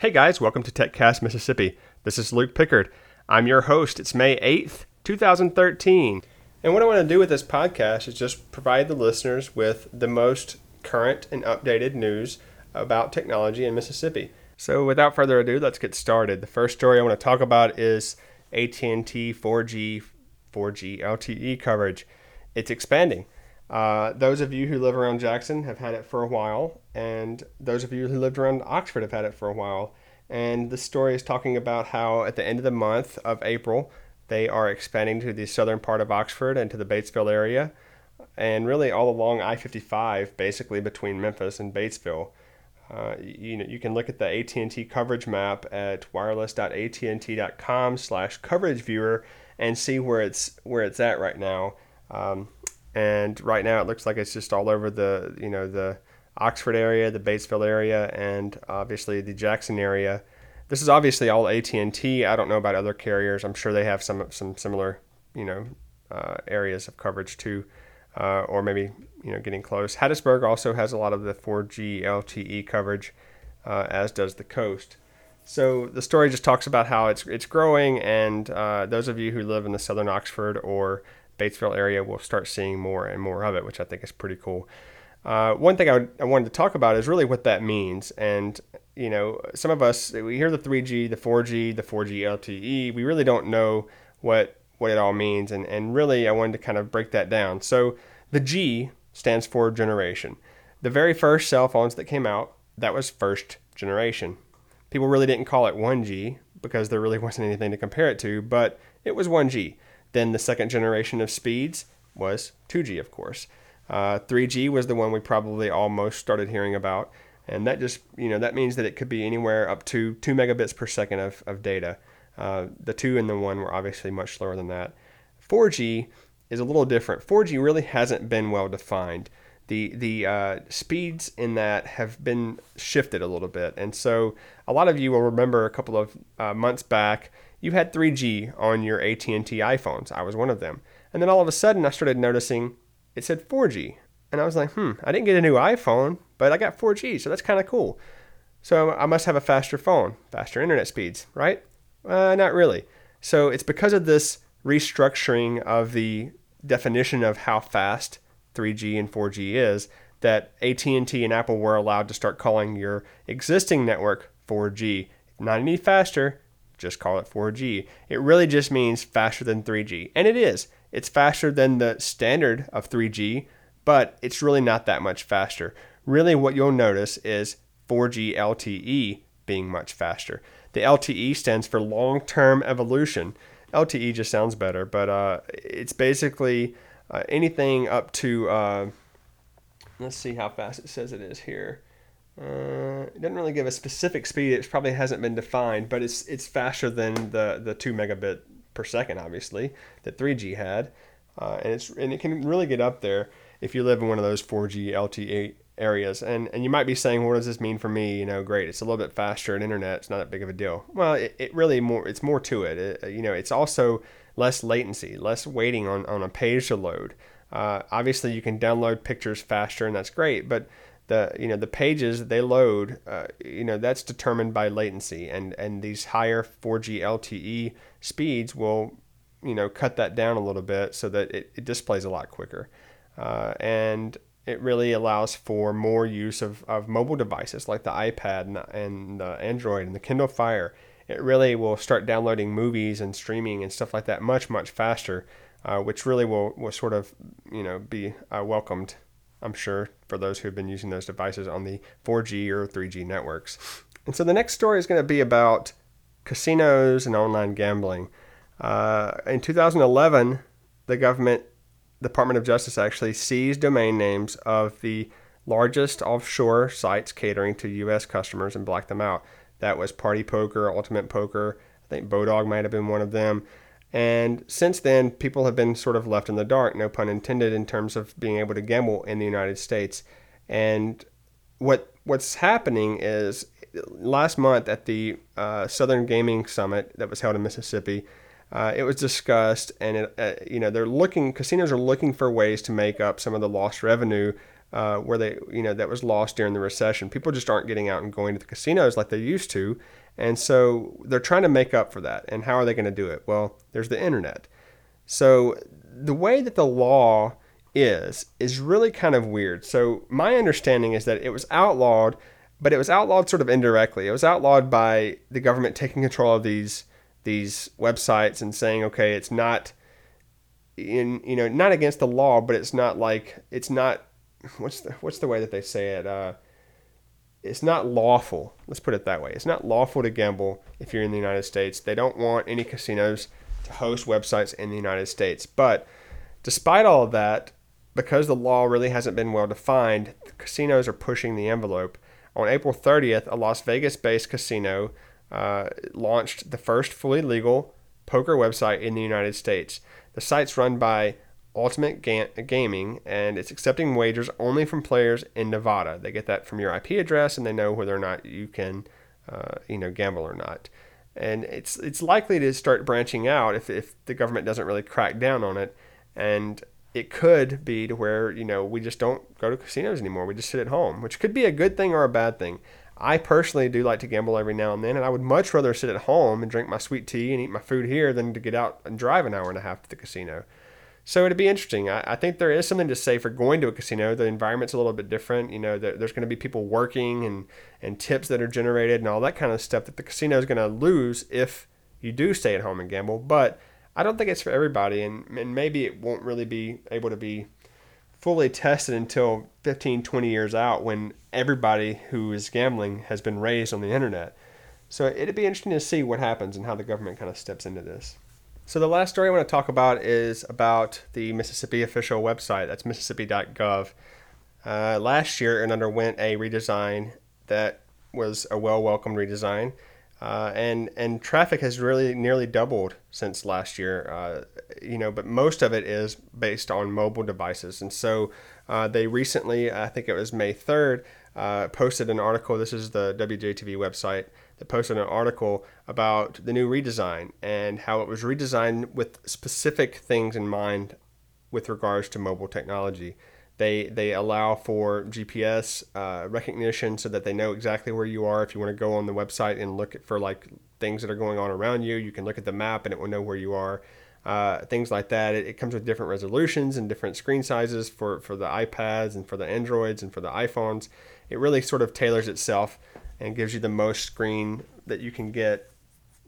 Hey guys, welcome to TechCast Mississippi. This is Luke Pickard. I'm your host. It's May 8th, 2013. And what I want to do with this podcast is just provide the listeners with the most current and updated news about technology in Mississippi. So without further ado, let's get started. The first story I want to talk about is AT&T 4G 4G LTE coverage. It's expanding. Uh, those of you who live around Jackson have had it for a while, and those of you who lived around Oxford have had it for a while. And the story is talking about how at the end of the month of April, they are expanding to the southern part of Oxford and to the Batesville area, and really all along I-55, basically between Memphis and Batesville. Uh, you know, you can look at the AT&T coverage map at wireless.att.com slash coverage viewer and see where it's where it's at right now. Um, and right now it looks like it's just all over the you know the Oxford area, the Batesville area, and obviously the Jackson area. This is obviously all AT&T. I don't know about other carriers. I'm sure they have some some similar you know uh, areas of coverage too, uh, or maybe you know getting close. Hattiesburg also has a lot of the 4G LTE coverage, uh, as does the coast. So the story just talks about how it's it's growing, and uh, those of you who live in the southern Oxford or Batesville area we'll start seeing more and more of it, which I think is pretty cool. Uh, one thing I, I, wanted to talk about is really what that means. And, you know, some of us, we hear the 3G, the 4G, the 4G LTE. We really don't know what, what it all means. And, and really, I wanted to kind of break that down. So the G stands for generation. The very first cell phones that came out, that was first generation. People really didn't call it 1G because there really wasn't anything to compare it to, but it was 1G. Then the second generation of speeds was 2G, of course. Uh, 3G was the one we probably almost started hearing about, and that just you know that means that it could be anywhere up to two megabits per second of, of data. Uh, the two and the one were obviously much slower than that. 4G is a little different. 4G really hasn't been well defined. The the uh, speeds in that have been shifted a little bit, and so a lot of you will remember a couple of uh, months back you had 3G on your AT&T iPhones. I was one of them. And then all of a sudden I started noticing it said 4G. And I was like, "Hmm, I didn't get a new iPhone, but I got 4G, so that's kind of cool." So I must have a faster phone, faster internet speeds, right? Uh, not really. So it's because of this restructuring of the definition of how fast 3G and 4G is that AT&T and Apple were allowed to start calling your existing network 4G. Not any faster, just call it 4G. It really just means faster than 3G. And it is. It's faster than the standard of 3G, but it's really not that much faster. Really, what you'll notice is 4G LTE being much faster. The LTE stands for long term evolution. LTE just sounds better, but uh, it's basically uh, anything up to, uh, let's see how fast it says it is here. Uh, it doesn't really give a specific speed. It probably hasn't been defined, but it's it's faster than the the two megabit per second, obviously, that 3G had, uh, and it's and it can really get up there if you live in one of those 4G LTE areas. And and you might be saying, what does this mean for me? You know, great, it's a little bit faster in internet. It's not that big of a deal. Well, it, it really more it's more to it. it. You know, it's also less latency, less waiting on on a page to load. Uh, obviously, you can download pictures faster, and that's great, but the you know the pages they load uh, you know that's determined by latency and and these higher 4G LTE speeds will you know cut that down a little bit so that it, it displays a lot quicker. Uh, and it really allows for more use of, of mobile devices like the iPad and, and the Android and the Kindle Fire. It really will start downloading movies and streaming and stuff like that much much faster uh, which really will, will sort of you know be uh, welcomed I'm sure, for those who have been using those devices on the 4G or 3G networks. And so the next story is going to be about casinos and online gambling. Uh, in 2011, the government, Department of Justice, actually seized domain names of the largest offshore sites catering to U.S. customers and blacked them out. That was Party Poker, Ultimate Poker. I think Bodog might have been one of them. And since then, people have been sort of left in the dark, no pun intended, in terms of being able to gamble in the United States. And what what's happening is last month at the uh, Southern Gaming Summit that was held in Mississippi, uh, it was discussed, and it, uh, you know they're looking casinos are looking for ways to make up some of the lost revenue uh, where they, you know, that was lost during the recession. People just aren't getting out and going to the casinos like they used to. And so they're trying to make up for that. And how are they going to do it? Well, there's the internet. So the way that the law is, is really kind of weird. So my understanding is that it was outlawed, but it was outlawed sort of indirectly. It was outlawed by the government taking control of these these websites and saying, okay, it's not in you know not against the law, but it's not like it's not what's the what's the way that they say it? Uh, it's not lawful. Let's put it that way. It's not lawful to gamble if you're in the United States. They don't want any casinos to host websites in the United States. But despite all of that, because the law really hasn't been well defined, casinos are pushing the envelope. On April 30th, a Las Vegas based casino uh, launched the first fully legal poker website in the United States. The site's run by Ultimate Ga- Gaming, and it's accepting wagers only from players in Nevada. They get that from your IP address, and they know whether or not you can, uh, you know, gamble or not. And it's it's likely to start branching out if, if the government doesn't really crack down on it. And it could be to where you know we just don't go to casinos anymore. We just sit at home, which could be a good thing or a bad thing. I personally do like to gamble every now and then, and I would much rather sit at home and drink my sweet tea and eat my food here than to get out and drive an hour and a half to the casino. So it'd be interesting. I, I, think there is something to say for going to a casino. The environment's a little bit different. You know, there's going to be people working and, and tips that are generated and all that kind of stuff that the casino is going to lose if you do stay at home and gamble. But I don't think it's for everybody, and, and maybe it won't really be able to be fully tested until 15, 20 years out when everybody who is gambling has been raised on the internet. So it'd be interesting to see what happens and how the government kind of steps into this. So the last story I want to talk about is about the Mississippi official website. That's mississippi.gov. Uh, last year, it underwent a redesign that was a well welcomed redesign. Uh, and and traffic has really nearly doubled since last year. Uh, you know, but most of it is based on mobile devices. And so uh, they recently, I think it was May third, uh, posted an article. This is the WJTV website that posted an article about the new redesign and how it was redesigned with specific things in mind with regards to mobile technology. They, they allow for GPS uh, recognition so that they know exactly where you are. If you want to go on the website and look for like things that are going on around you, you can look at the map and it will know where you are. Uh, things like that. It, it, comes with different resolutions and different screen sizes for, for the iPads and for the Androids and for the iPhones. It really sort of tailors itself and gives you the most screen that you can get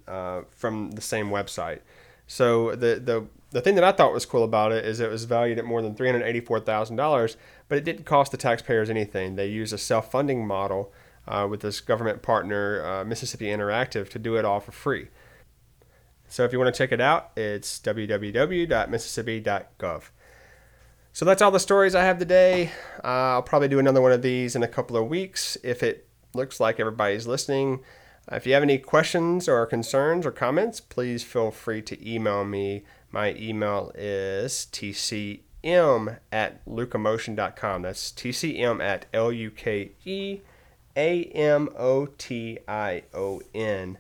uh, from the same website. So the the the thing that I thought was cool about it is it was valued at more than three hundred eighty four thousand dollars, but it didn't cost the taxpayers anything. They use a self funding model uh, with this government partner, uh, Mississippi Interactive, to do it all for free. So if you want to check it out, it's www.mississippi.gov. So that's all the stories I have today. Uh, I'll probably do another one of these in a couple of weeks if it looks like everybody's listening. Uh, if you have any questions or concerns or comments, please feel free to email me. My email is tcm at lukeamotion.com. That's tcm at L U K E A M O T I O N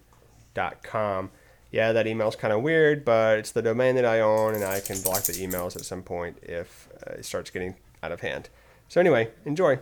dot com. Yeah, that email is kind of weird, but it's the domain that I own, and I can block the emails at some point if uh, it starts getting out of hand. So, anyway, enjoy.